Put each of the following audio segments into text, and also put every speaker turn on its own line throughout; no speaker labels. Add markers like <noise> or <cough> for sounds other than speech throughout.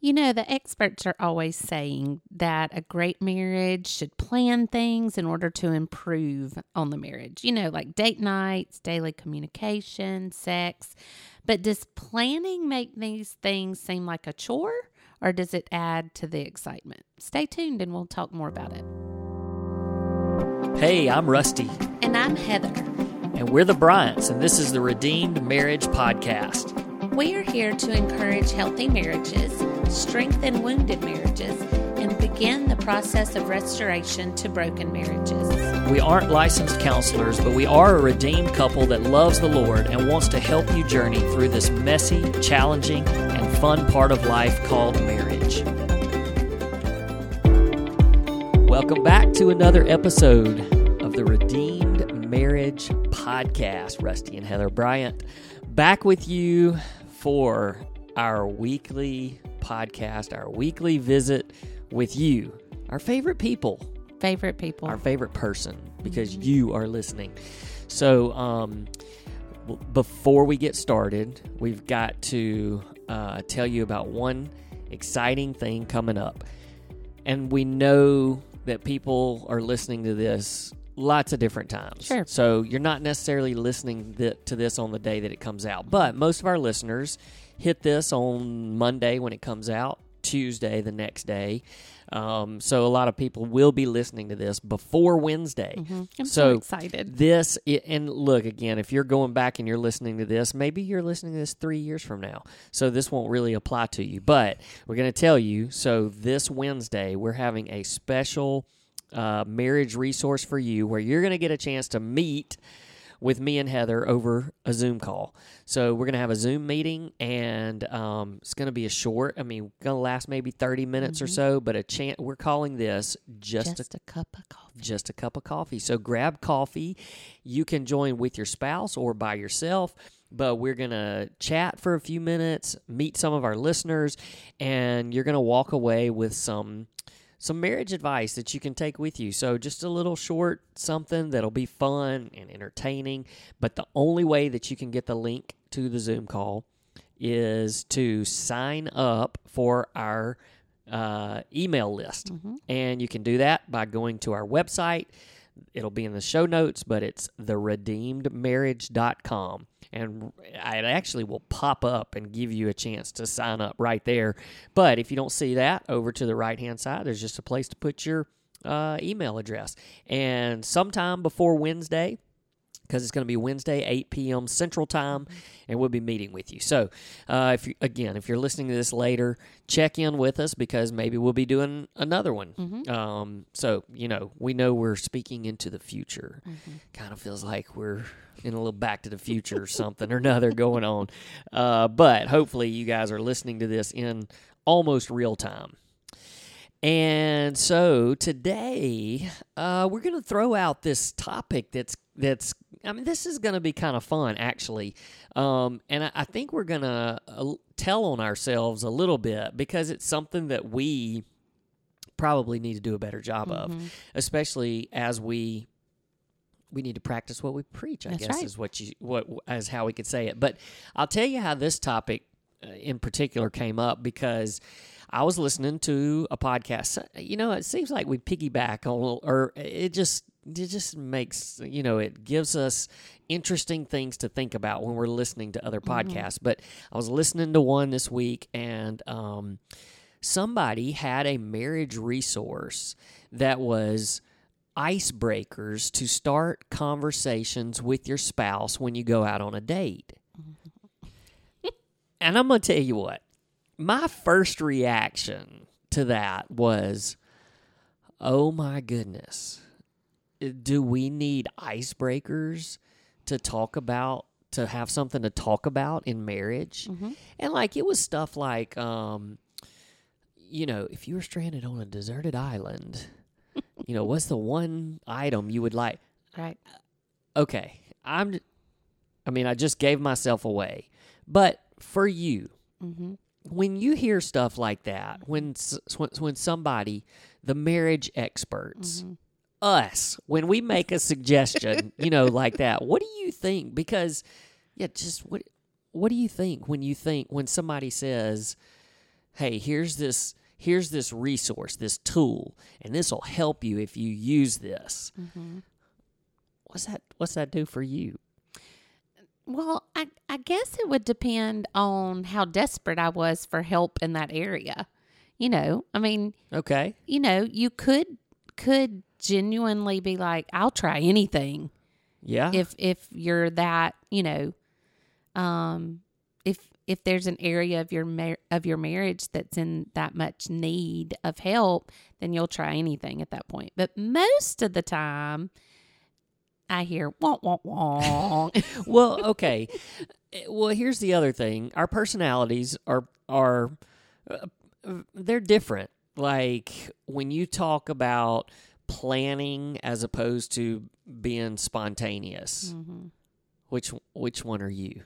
You know, the experts are always saying that a great marriage should plan things in order to improve on the marriage. You know, like date nights, daily communication, sex. But does planning make these things seem like a chore or does it add to the excitement? Stay tuned and we'll talk more about it.
Hey, I'm Rusty.
And I'm Heather.
And we're the Bryants, and this is the Redeemed Marriage Podcast.
We are here to encourage healthy marriages, strengthen wounded marriages, and begin the process of restoration to broken marriages.
We aren't licensed counselors, but we are a redeemed couple that loves the Lord and wants to help you journey through this messy, challenging, and fun part of life called marriage. Welcome back to another episode of the Redeemed Marriage Podcast. Rusty and Heather Bryant back with you for our weekly podcast, our weekly visit with you, our favorite people,
favorite people,
our favorite person, because mm-hmm. you are listening. So, um, before we get started, we've got to uh, tell you about one exciting thing coming up. And we know that people are listening to this lots of different times.
Sure.
So you're not necessarily listening th- to this on the day that it comes out, but most of our listeners hit this on Monday when it comes out, Tuesday the next day. Um, so a lot of people will be listening to this before Wednesday.
Mm-hmm. I'm so, so, excited.
This and look again, if you're going back and you're listening to this, maybe you're listening to this three years from now. So this won't really apply to you. But we're going to tell you. So this Wednesday, we're having a special uh, marriage resource for you where you're going to get a chance to meet with me and Heather over a Zoom call. So we're going to have a Zoom meeting, and um, it's going to be a short. I mean, going to last maybe thirty minutes mm-hmm. or so, but a chance. We're calling this just,
just a, a cup of coffee.
Just a cup of coffee. So grab coffee. You can join with your spouse or by yourself but we're going to chat for a few minutes, meet some of our listeners, and you're going to walk away with some some marriage advice that you can take with you. So, just a little short something that'll be fun and entertaining. But the only way that you can get the link to the Zoom call is to sign up for our uh, email list. Mm-hmm. And you can do that by going to our website. It'll be in the show notes, but it's theredeemedmarriage.com and it actually will pop up and give you a chance to sign up right there. But if you don't see that, over to the right hand side, there's just a place to put your uh, email address. And sometime before Wednesday, because it's going to be Wednesday, 8 p.m. Central Time, and we'll be meeting with you. So, uh, if you, again, if you're listening to this later, check in with us because maybe we'll be doing another one. Mm-hmm. Um, so, you know, we know we're speaking into the future. Mm-hmm. Kind of feels like we're in a little Back to the Future or something or another going on. Uh, but hopefully, you guys are listening to this in almost real time. And so today, uh, we're going to throw out this topic that's that's. I mean, this is going to be kind of fun, actually, um, and I, I, think we're going to uh, tell on ourselves a little bit because it's something that we probably need to do a better job mm-hmm. of, especially as we we need to practice what we preach. I
That's
guess
right.
is what you what as how we could say it. But I'll tell you how this topic uh, in particular came up because I was listening to a podcast. You know, it seems like we piggyback on, or it just it just makes you know it gives us interesting things to think about when we're listening to other mm-hmm. podcasts. Mm-hmm. But I was listening to one this week, and um, somebody had a marriage resource that was icebreakers to start conversations with your spouse when you go out on a date. and I'm going to tell you what, my first reaction to that was, oh my goodness, do we need icebreakers to talk about? To have something to talk about in marriage, mm-hmm. and like it was stuff like, um, you know, if you were stranded on a deserted island, you know, what's the one item you would like?
Right.
Okay. I'm, I mean, I just gave myself away. But for you, mm-hmm. when you hear stuff like that, when, when somebody, the marriage experts, mm-hmm. Us, when we make a suggestion, you know, like that, what do you think? Because, yeah, just what, what do you think when you think, when somebody says, hey, here's this here's this resource, this tool, and this will help you if you use this.
Mm-hmm.
What's that what's that do for you?
Well, I, I guess it would depend on how desperate I was for help in that area. You know, I mean,
Okay.
you know, you could could genuinely be like, I'll try anything
Yeah.
if if you're that, you know, um, if if there's an area of your mar- of your marriage that's in that much need of help, then you'll try anything at that point. But most of the time, I hear wah wah wah.
well, okay. Eh, Well, here's the other thing. Our personalities are are uh, they're different. Like when you talk about planning as opposed to being spontaneous.
Mhm.
Which which one are you?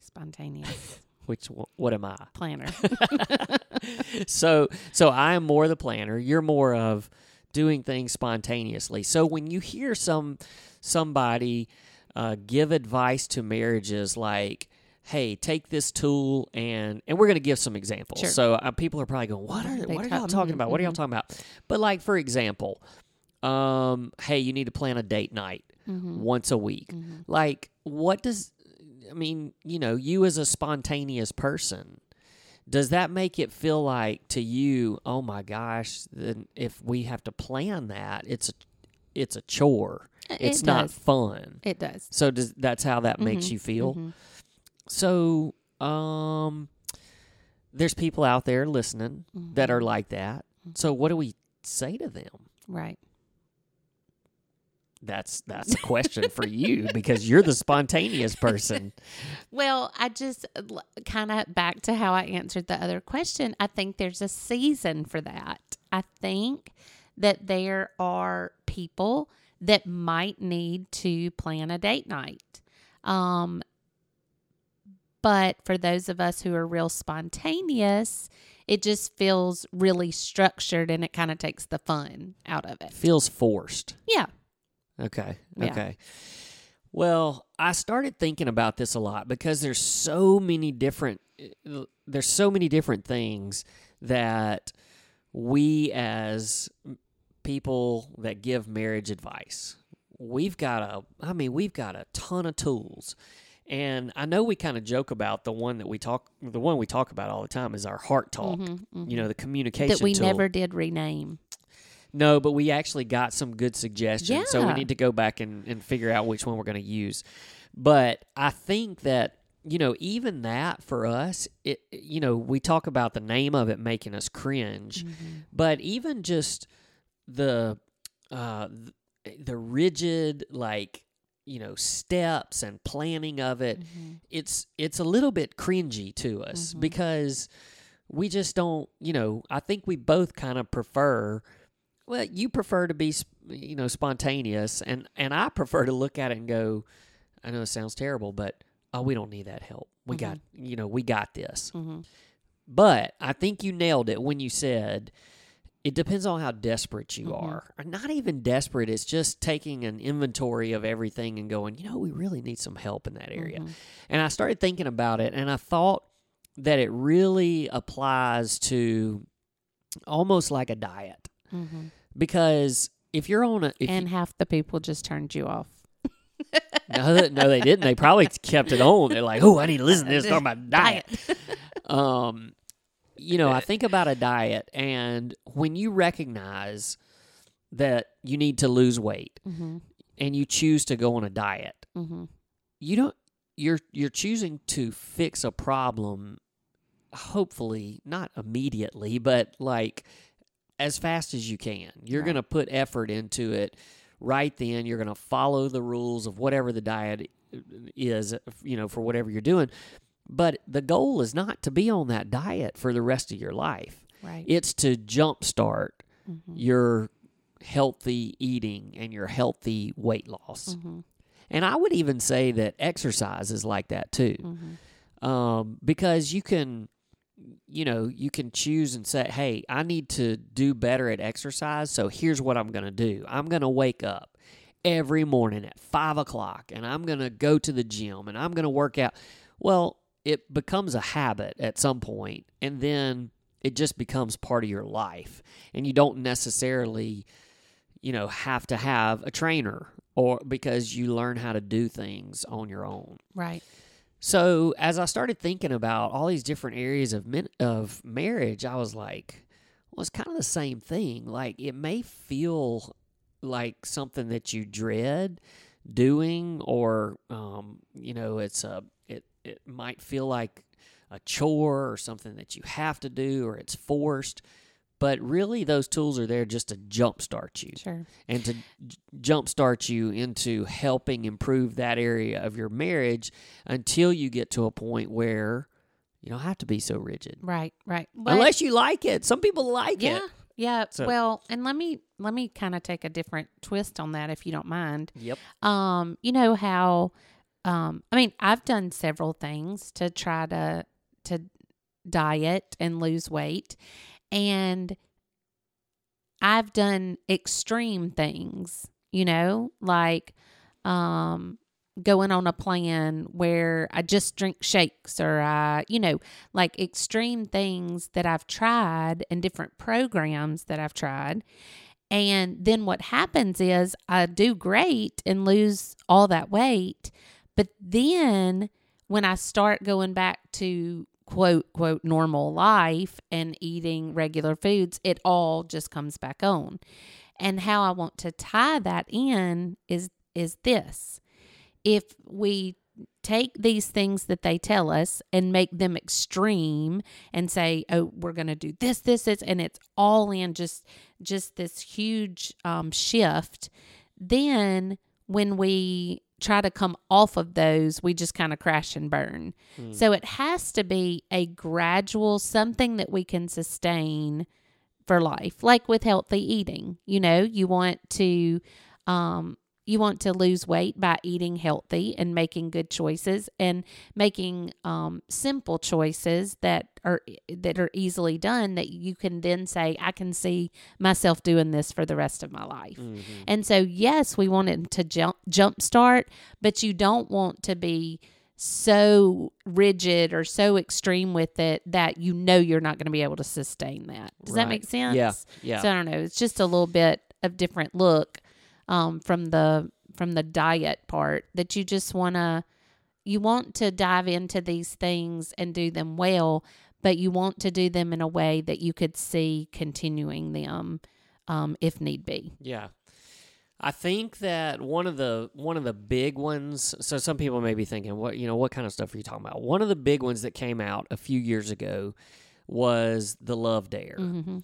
Spontaneous <laughs>
Which what am I?
planner. <laughs> <laughs>
so so I am more the planner. You're more of doing things spontaneously. So when you hear some somebody uh, give advice to marriages like hey take this tool and and we're going to give some examples
Sure.
so uh, people are probably going what are
They
what are
talk-
y'all talking about what are y'all talking about but like for example um hey you need to plan a date night
Mhm.
once a week
Mhm.
like what does i mean you know you as a spontaneous person does that make it feel like to you oh my gosh then if we have to plan that it's a it's a chore
It
it's not fun
It does.
so does that's how that makes
Mhm,
you feel
mhm.
so um there's people out there listening that are
Mhm.
like that so what do we say to them
right.
That's that's a question for you because you're the spontaneous person <laughs>
Well, I just kind of back to how I answered the other question. I think there's a season for that. I think that there are people that might need to plan a date night. Um, but for those of us who are real spontaneous, it just feels really structured and it kind of takes the fun out of it.
feels forced
Yeah.
Okay.
Yeah.
Okay. Well, I started thinking about this a lot because there's so many different there's so many different things that we as people that give marriage advice we've got a I mean we've got a ton of tools. And I know we kind of joke about the one that we talk the one we talk about all the time is our heart talk.
Mhm, mhm.
You know, the communication
that we
tool.
never did rename.
No, but we actually got some good suggestions. So we need to go back and, and figure out which one we're going to use. But I think that, you know, even that for us, it you know, we talk about the name of it making us cringe,
Mm-hmm.
but even just the uh th- the rigid like you know steps and planning of it
Mm-hmm.
it's it's a little bit cringy to us
Mhm.
because we just don't you know i think we both kind of prefer well you prefer to be you know spontaneous and and i prefer to look at it and go i know it sounds terrible but oh we don't need that help we got you know we got this
Mm-hmm.
but i think you nailed it when you said it depends on how desperate you
Mhm.
are or not even desperate it's just taking an inventory of everything and going you know we really need some help in that area
Mm-hmm.
and I started thinking about it, and I thought that it really applies to almost like a diet.
Mm-hmm.
Because if you're on a, if
and half the people just turned you off. <laughs>
no, they- no, they didn't. They probably kept it on. They're like, oh, I need to listen to this talking about diet. <laughs> um, you know, I <laughs> think about a diet, and when you recognize that you need to lose weight,
Mm-hmm.
and you choose to go on a diet,
Mm-hmm.
you don't you're you're choosing to fix a problem hopefully not immediately but like as fast as you can you're
Right.
going to put effort into it right then you're going to follow the rules of whatever the diet is you know for whatever you're doing but the goal is not to be on that diet for the rest of your life
Right.
it's to jumpstart
mm-hmm.
your healthy eating and your healthy weight loss
Mm-hmm.
and I would even say that exercise is like that too.
Mm-hmm.
Um, because you can, you know, you can choose and say, hey, I need to do better at exercise. So here's what I'm going to do I'm going to wake up every morning at five o'clock and I'm going to go to the gym and I'm going to work out. Well, it becomes a habit at some point, And then it just becomes part of your life, and you don't necessarily, you know, have to have a trainer or because you learn how to do things on your own.
Right.
So as I started thinking about all these different areas of min- of marriage, I was like, well, it's kind of the same thing. Like it may feel like something that you dread doing, or um, you know, it's a it it might feel like a chore or something that you have to do, or it's forced. But really, those tools are there just to jumpstart you
Sure.
and to j- jumpstart you into helping improve that area of your marriage until you get to a point where you don't have to be so rigid.
Right. Right. But-
Unless you like it. Some people like
yeah.
it.
Yeah.
So-
well, and let me let me kind of take a different twist on that if you don't mind.
Yep.
Um, you know how um I mean, I've done several things to try to to diet and lose weight and I've done extreme things, you know, like um going on a plan where I just drink shakes or I, you know, like extreme things that I've tried and different programs that I've tried. And then what happens is I do great and lose all that weight. But then when I start going back to quote, quote, normal life and eating regular foods, it all just comes back on. And how I want to tie that in is is this. If we take these things that they tell us and make them extreme and say oh we're going to do this this this and it's all in just just this huge um, shift then when we try to come off of those we just kind of crash and burn. So it has to be a gradual something that we can sustain for life like with healthy eating you know you want to um you want to lose weight by eating healthy and making good choices and making um, simple choices that are that are easily done that you can then say I can see myself doing this for the rest of my life.
Mm-hmm.
And so yes, we want it to jump jumpstart, but you don't want to be so rigid or so extreme with it that you know you're not going to be able to sustain that. Does that make sense?
Yeah. Yeah.
So I don't know. It's just a little bit of different look um, from the from the diet part that you just want to you want to dive into these things and do them well, but you want to do them in a way that you could see continuing them um, if need be.
Yeah. I think that one of the one of the big ones. So some people may be thinking, what you know, what kind of stuff are you talking about? One of the big ones that came out a few years ago was the Love Dare,
Mm-hmm.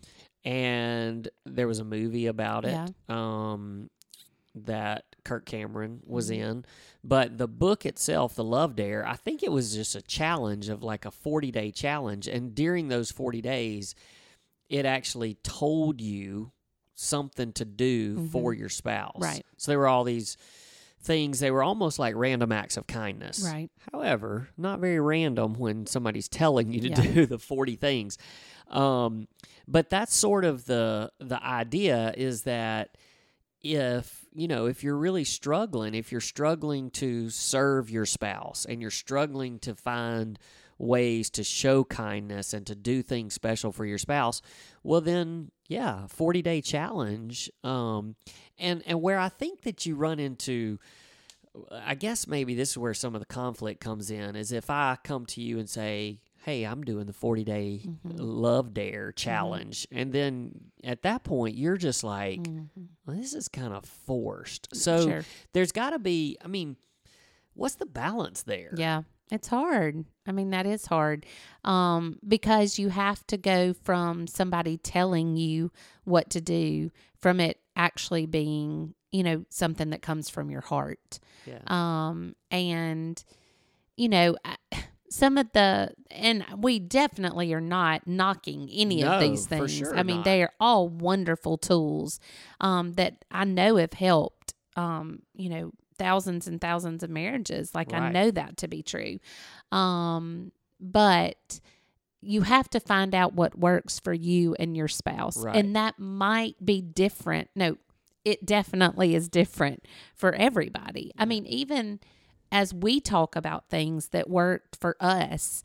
and there was a movie about it.
Yeah.
Um, that Kirk Cameron was
Mhm.
in, but the book itself, the Love Dare, I think it was just a challenge of like a forty day challenge, and during those forty days, it actually told you something to do for your spouse.
Right.
So there were all these things. They were almost like random acts of kindness.
Right.
However, not very random when somebody's telling you to
Yeah.
do <laughs> the 40 things. Um, but that's sort of the the idea is that if you know if you're really struggling if you're struggling to serve your spouse and you're struggling to find ways to show kindness and to do things special for your spouse well then yeah 40 day challenge um and and where i think that you run into I guess maybe this is where some of the conflict comes in is if I come to you and say, Hey, I'm doing the 40 day
Mm-hmm.
love dare challenge. And then at that point, you're just like, well, this is kind of forced. So
Mm-hmm. Sure.
there's got to be, I mean, what's the balance there?
Yeah, it's hard. I mean, that is hard um, because you have to go from somebody telling you what to do from it actually being, you know, something that comes from your heart.
Yeah.
Um, and, you know, I- some of the, and we definitely are not knocking any
No,
of these
for
things.
sure
I mean,
not.
they are all wonderful tools um, that I know have helped, um, you know, thousands and thousands of marriages. Like I know that to be true. Um, but you have to find out what works for you and your spouse.
Right.
And that might be different. No, it definitely is different for everybody. I mean, even as we talk about things that worked for us,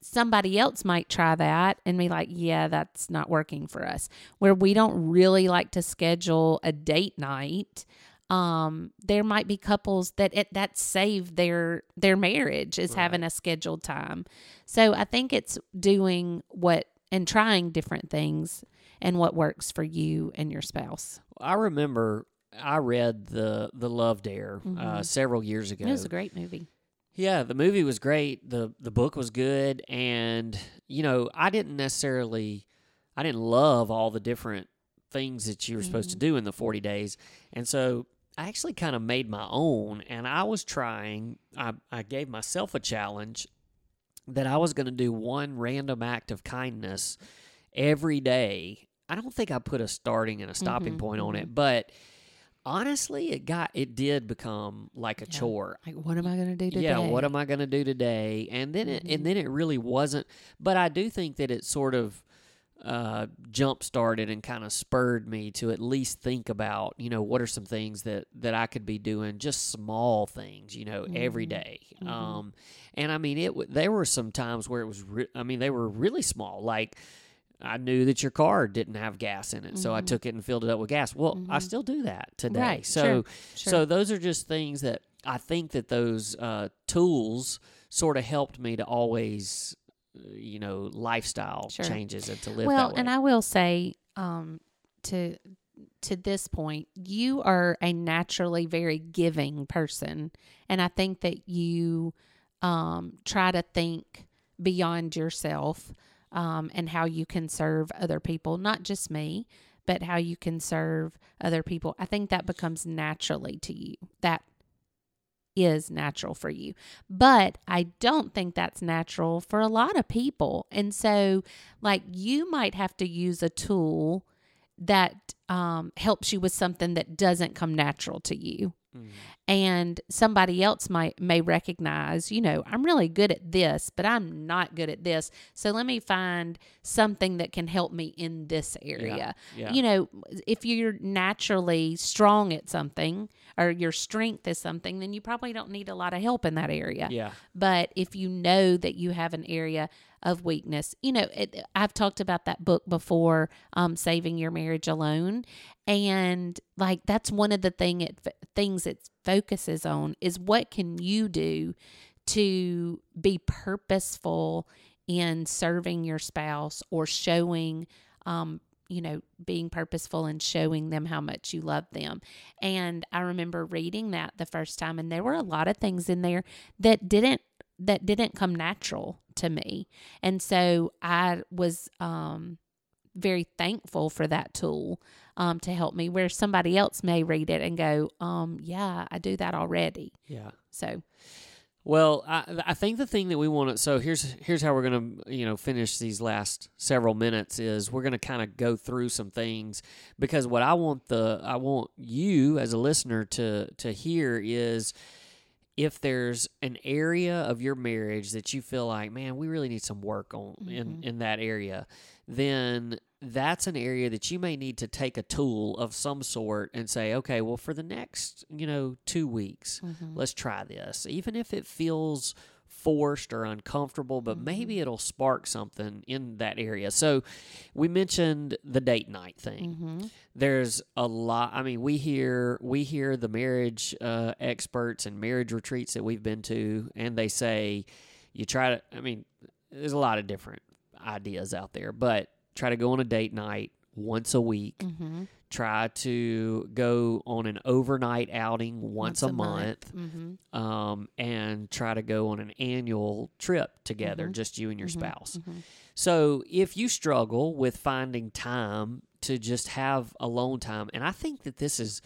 somebody else might try that and be like, yeah, that's not working for us. Where we don't really like to schedule a date night. Um, there might be couples that it, that save their their marriage is
Right.
having a scheduled time. So I think it's doing what and trying different things and what works for you and your spouse.
I remember I read the the Love Dare uh,
Mhm.
several years ago.
It was a great movie.
Yeah, the movie was great. the The book was good, and you know, I didn't necessarily, I didn't love all the different things that you were supposed to
Mhm.
do in the forty days, and so I actually kind of made my own. And I was trying. I I gave myself a challenge that I was going to do one random act of kindness every day. I don't think I put a starting and a stopping
Mhm,
point on it, but honestly, it got it did become like a
Yeah.
chore.
Like, what am I going to do today?
Yeah, what am I going to do today? And then it
Mhm.
and then it really wasn't. But I do think that it sort of uh, jump started and kind of spurred me to at least think about, you know, what are some things that that I could be doing, just small things, you know, every
Mhm.
day.
Mhm.
Um, and I mean, it. There were some times where it was. Re- I mean, they were really small, like. I knew that your car didn't have gas in it, so I
Mhm.
took it and filled it up with gas. Well, I
Mhm.
still do that today.
Right,
So,
sure,
so those are just things that I think that those uh, tools sort of helped me to always, you know, lifestyle
Sure.
changes and to live
well, and I will say, um, to to this point, you are a naturally very giving person, and I think that you um, try to think beyond yourself um, and how you can serve other people, not just me, but how you can serve other people. I think that becomes naturally to you. That is natural for you. But I don't think that's natural for a lot of people. And so, like, you might have to use a tool that um, helps you with something that doesn't come natural to you.
Mm.
And somebody else might may recognize, you know, I'm really good at this, but I'm not good at this. So let me find something that can help me in this area
yeah,
you know, if you're naturally strong at something or your strength is something, then you probably don't need a lot of help in that area.
yeah,
But if you know that you have an area of weakness, you know, it, I've talked about that book before, um, Saving Your Marriage Alone. And like that's one of the thing it things it focuses on is what can you do to be purposeful in serving your spouse or showing um, you know, being purposeful and showing them how much you love them. And I remember reading that the first time and there were a lot of things in there that didn't that didn't come natural to me. And so I was um very thankful for that tool um to help me where somebody else may read it and go, um yeah, I do that already.
yeah.
So,
Well, I, I think the thing that we want to so here's here's how we're gonna you know finish these last several minutes is we're gonna kind of go through some things because what I want the I want you as a listener to to hear is if there's an area of your marriage that you feel like man we really need some work on in
Mhm.
in that area then that's an area that you may need to take a tool of some sort and say okay well for the next you know 2 weeks
mhm.
let's try this even if it feels forced or uncomfortable but maybe it'll spark something in that area so we mentioned the date night thing
Mhm.
there's a lot i mean we hear we hear the marriage uh, experts and marriage retreats that we've been to and they say you try to i mean there's a lot of different ideas out there but try to go on a date night once a week
Mhm.
Try to go on an overnight outing once, a, month,
Mhm.
um, and try to go on an annual trip together
Mhm.
just you and your
Mhm.
spouse
Mhm.
so if you struggle with finding time to just have alone time and i think that this is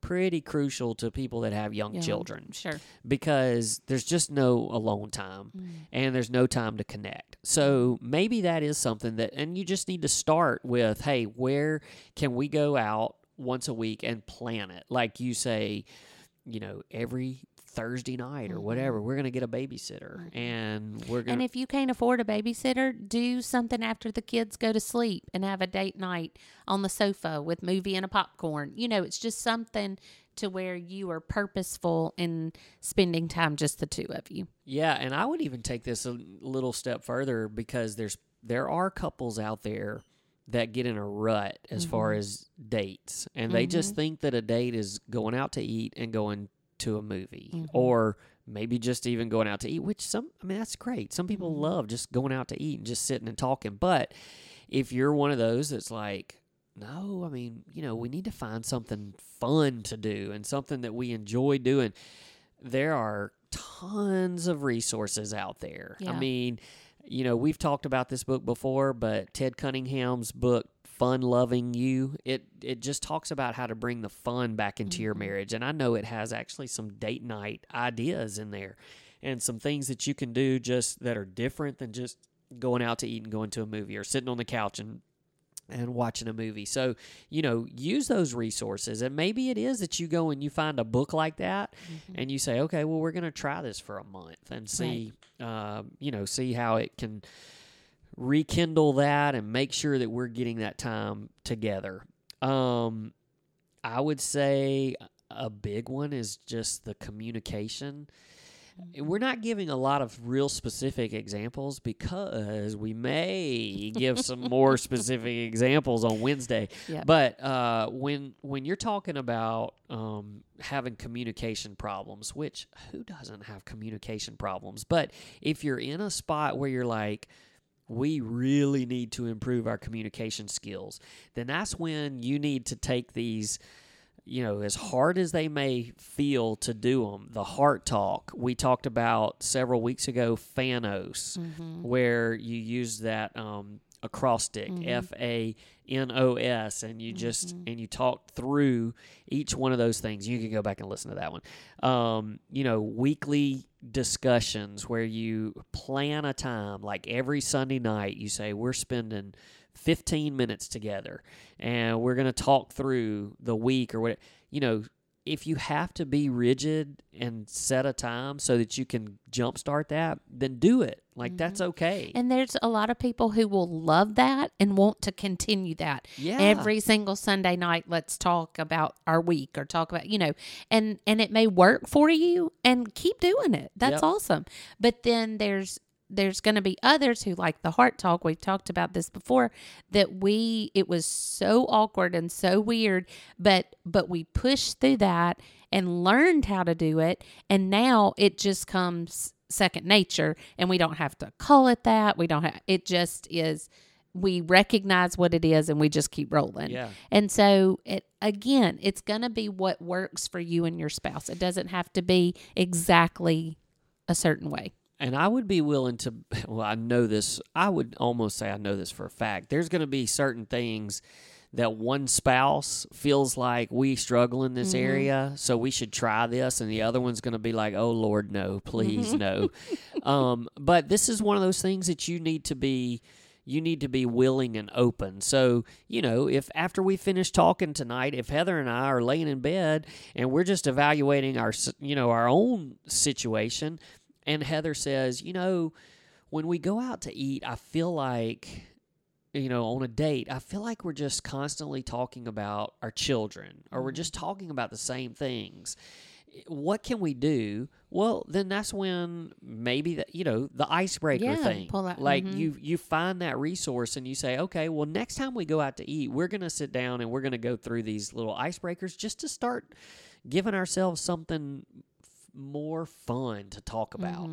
pretty crucial to people that have young
Yeah.
children
Sure.
because there's just no alone time
Mm.
and there's no time to connect. So maybe that is something that, and you just need to start with, hey, where can we go out once a week and plan it? Like you say, you know, every Thursday night or whatever, mm-hmm. we're going to get a babysitter mm-hmm. and we're going
And if you can't afford a babysitter, do something after the kids go to sleep and have a date night on the sofa with movie and a popcorn. You know, it's just something to where you are purposeful in spending time just the two of you.
Yeah, and I would even take this a little step further because there's there are couples out there that get in a rut as far mm-hmm. as dates and they just mm-hmm. think that a date is going out to eat and going to a movie mm-hmm. or maybe just even going out to eat which some I mean that's great. Some people love just going out to eat and just sitting and talking, but if you're one of those that's like no, I mean, you know, we need to find something fun to do and something that we enjoy doing. There are tons of resources out there. I mean, you know, we've talked about this book before, but Ted Cunningham's book Fun Loving You, it it just talks about how to bring the fun back into your mm-hmm. marriage. And I know it has actually some date night ideas in there and some things that you can do just that are different than just going out to eat and going to a movie or sitting on the couch and and watching a movie. So, you know, use those resources. And maybe it is that you go and you find a book like that and you say, okay, well, we're going to try this for a month and see, uh, you know, see how it can rekindle that and make sure that we're getting that time together. Um, I would say a big one is just the communication. We're not giving a lot of real specific examples because we may give some <laughs> more specific examples on Wednesday.
Yep.
But uh, when when you're talking about um, having communication problems, which who doesn't have communication problems? But if you're in a spot where you're like, we really need to improve our communication skills, then that's when you need to take these you know, as hard as they may feel to do them, the heart talk. We talked about several weeks ago, Fanos, where you use that um, acrostic F A N O S, and you just and you talk through each one of those things. You can go back and listen to that one. Um, you know, weekly discussions where you plan a time, like every Sunday night, you say we're spending 15 minutes together and we're going to talk through the week or what you know if you have to be rigid and set a time so that you can jumpstart that then do it like mm-hmm. that's okay
And there's a lot of people who will love that and want to continue that.
Yeah.
Every single Sunday night, let's talk about our week or talk about, you know, and and it may work for you and keep doing it. That's
Yep.
awesome. But then there's there's going to be others who like the heart talk. We've talked about this before that we it was so awkward and so weird, but but we pushed through that and learned how to do it and now it just comes second nature and we don't have to call it that. We don't have it just is we recognize what it is and we just keep rolling.
Yeah.
And so it again, it's going to be what works for you and your spouse. It doesn't have to be exactly a certain way.
And I would be willing to, <laughs> well, I know this, I would almost say I know this for a fact. There's going to be certain things that one spouse feels like we struggle in this area, so we should try this. And the other one's going to be like, oh, Lord, no, please, no. <laughs> Um, but this is one of those things that you need to be. You need to be willing and open. So, you know, if after we finish talking tonight, if Heather and I are laying in bed and we're just evaluating our, you know, our own situation, and Heather says, you know, when we go out to eat, I feel like, you know, on a date, I feel like we're just constantly talking about our children or we're just talking about the same things. What can we do? Well, then that's when maybe that you know the icebreaker
Yeah,
thing. like
mhm.
you you find that resource and you say, okay, well next time we go out to eat, we're gonna sit down and we're gonna go through these little icebreakers just to start giving ourselves something more fun to talk about.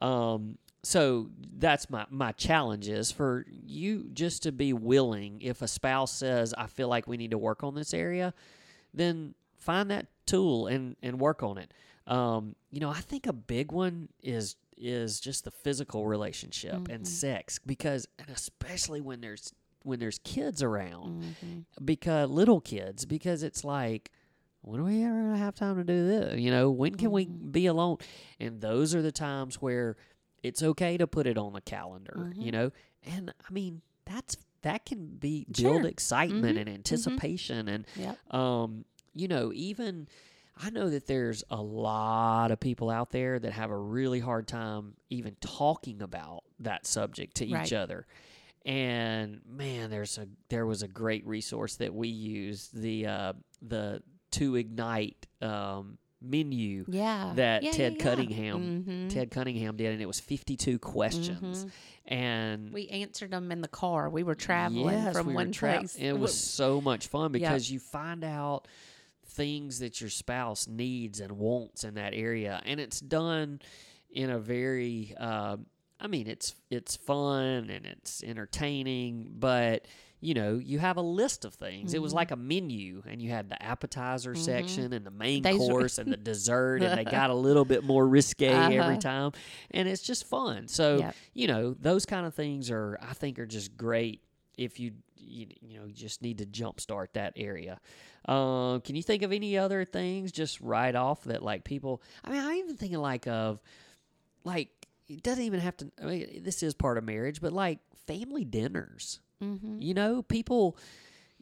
Um, so that's my my challenge is for you just to be willing. If a spouse says, "I feel like we need to work on this area," then find that tool and and work on it. Um, you know, I think a big one is is just the physical relationship and sex because and especially when there's when there's kids around because little kids because it's like when are we ever gonna have time to do this? You know, when can we be alone? And those are the times where it's okay to put it on the calendar. You know, and I mean that's that can be build
Sure.
excitement and anticipation and
Yep.
um, you know, even I know that there's a lot of people out there that have a really hard time even talking about that subject to each
Right.
other. And man, there's a there was a great resource that we used the uh, the to ignite um, menu
Yeah.
that
Yeah,
Ted
yeah.
Cunningham
Mhm.
Ted Cunningham did, and it was 52 questions.
Mhm.
And
We answered them in the car. We were traveling
yes,
from
we
one
tra-
place.
It was so much fun because you find out things that your spouse needs and wants in that area, and it's done in a very. Uh, I mean, it's it's fun and it's entertaining, but you know, you have a list of things. It was
Mhm.
like a menu, and you had the appetizer
Mhm.
section and the main
were-
course and the dessert, and they <laughs> got a little bit more risque every
Uh-huh.
time, and it's just fun. So
Yep.
you know, those kind of things are, I think, are just great if you, you, you know, just need to jumpstart that area. Um, can you think of any other things just right off that like people? I mean, I'm even thinking like of, like it doesn't even have to. I mean, this is part of marriage, but like family dinners.
Mhm.
You know, people.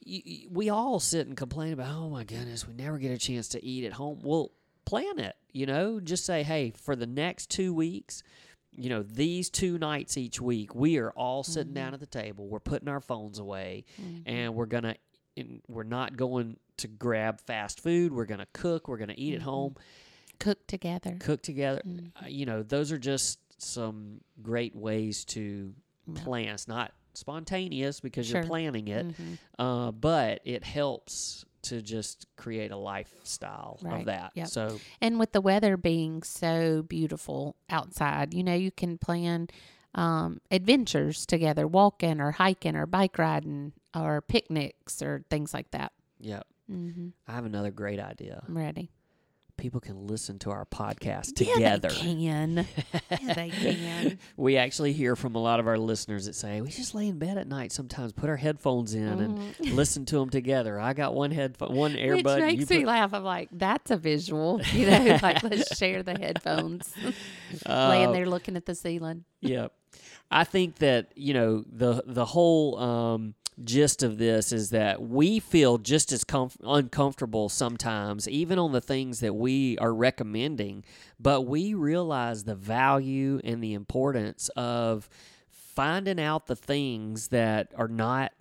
y- y- We all sit and complain about, oh my goodness, we never get a chance to eat at home. Well, plan it. You know, just say, hey, for the next two weeks, you know, these two nights each week, we are all sitting down at the table. We're putting our phones away,
Mhm.
and we're gonna. And we're not going to grab fast food. We're gonna cook. We're gonna eat at
Mhm.
home.
Cook together.
Cook together.
Mhm.
Uh, you know, those are just some great ways to plan. It's not spontaneous because
Sure.
you're planning it,
Mhm.
uh, but it helps to just create a lifestyle
Right.
of that.
Yep.
So
And with the weather being so beautiful outside, you know, you can plan um, adventures together, walking or hiking or bike riding or picnics or things like that.
yeah,
hmm
I have another great idea.
I'm ready.
People can listen to our podcast
Yeah,
together.
they can. <laughs> yeah, they can.
we actually hear from a lot of our listeners that say we just lay in bed at night sometimes, put our headphones in and
Mhm. <laughs>
listen to them together. I got one headphone, one earbud.
Which
and you
makes me
put-
laugh. I'm like, that's a visual. You know, <laughs> like let's share the headphones.
Uh,
Laying there looking at the ceiling.
yeah i think that you know the the whole um gist of this is that we feel just as comf- uncomfortable sometimes even on the things that we are recommending but we realize the value and the importance of finding out the things that are not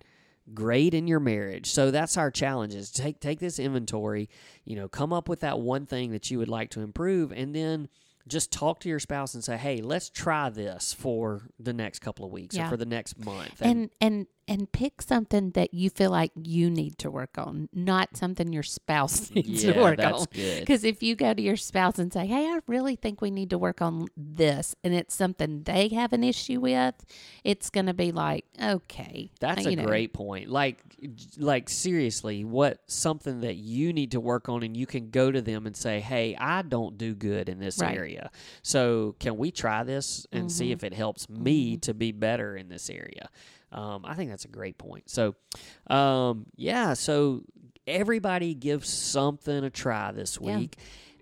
great in your marriage. So that's our challenge is take take this inventory, you know, come up with that one thing that you would like to improve and then just talk to your spouse and say, "Hey, let's try this for the next couple of weeks
Yeah.
or for the next month."
And and and pick something that you feel like you need to work on, not something your spouse <laughs> needs
yeah,
to work on. Because if you go to your spouse and say, "Hey, I really think we need to work on this," and it's something they have an issue with, it's going to be like, "Okay,
That's a
know,
great point. Like, like seriously, what something that you need to work on, and you can go to them and say, "Hey, I don't do good in this
Right.
area. So can we try this and see
Mhm.
if it helps me to be better in this area?" Um, I think that's a great point. So, um, yeah. So everybody give something a try this
Yeah.
week.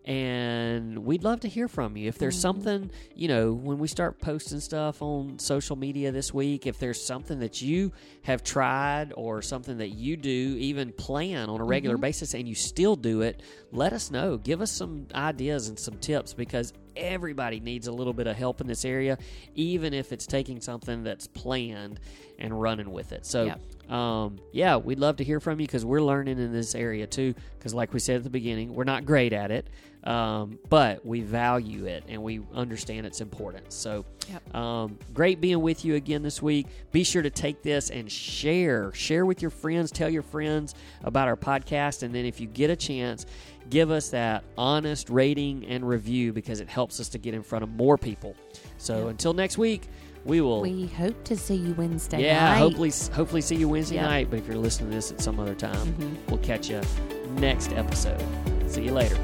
And we'd love to hear from you. If there's
Mhm.
something, you know, when we start posting stuff on social media this week, if there's something that you have tried or something that you do, even plan on a regular
Mhm.
basis, and you still do it, let us know. Give us some ideas and some tips because everybody needs a little bit of help in this area, even if it's taking something that's planned and running with it. So,
Yep.
um, yeah, we'd love to hear from you because we're learning in this area too. Because, like we said at the beginning, we're not great at it, um, but we value it and we understand its importance. So,
Yep.
um, great being with you again this week. Be sure to take this and share. Share with your friends. Tell your friends about our podcast. And then, if you get a chance, give us that honest rating and review because it helps us to get in front of more people. So,
Yep.
until next week, we will.
We hope to see you Wednesday
yeah,
night.
hopefully, hopefully see you Wednesday
Yep.
night. But if you're listening to this at some other time,
Mhm.
we'll catch you next episode. See you later.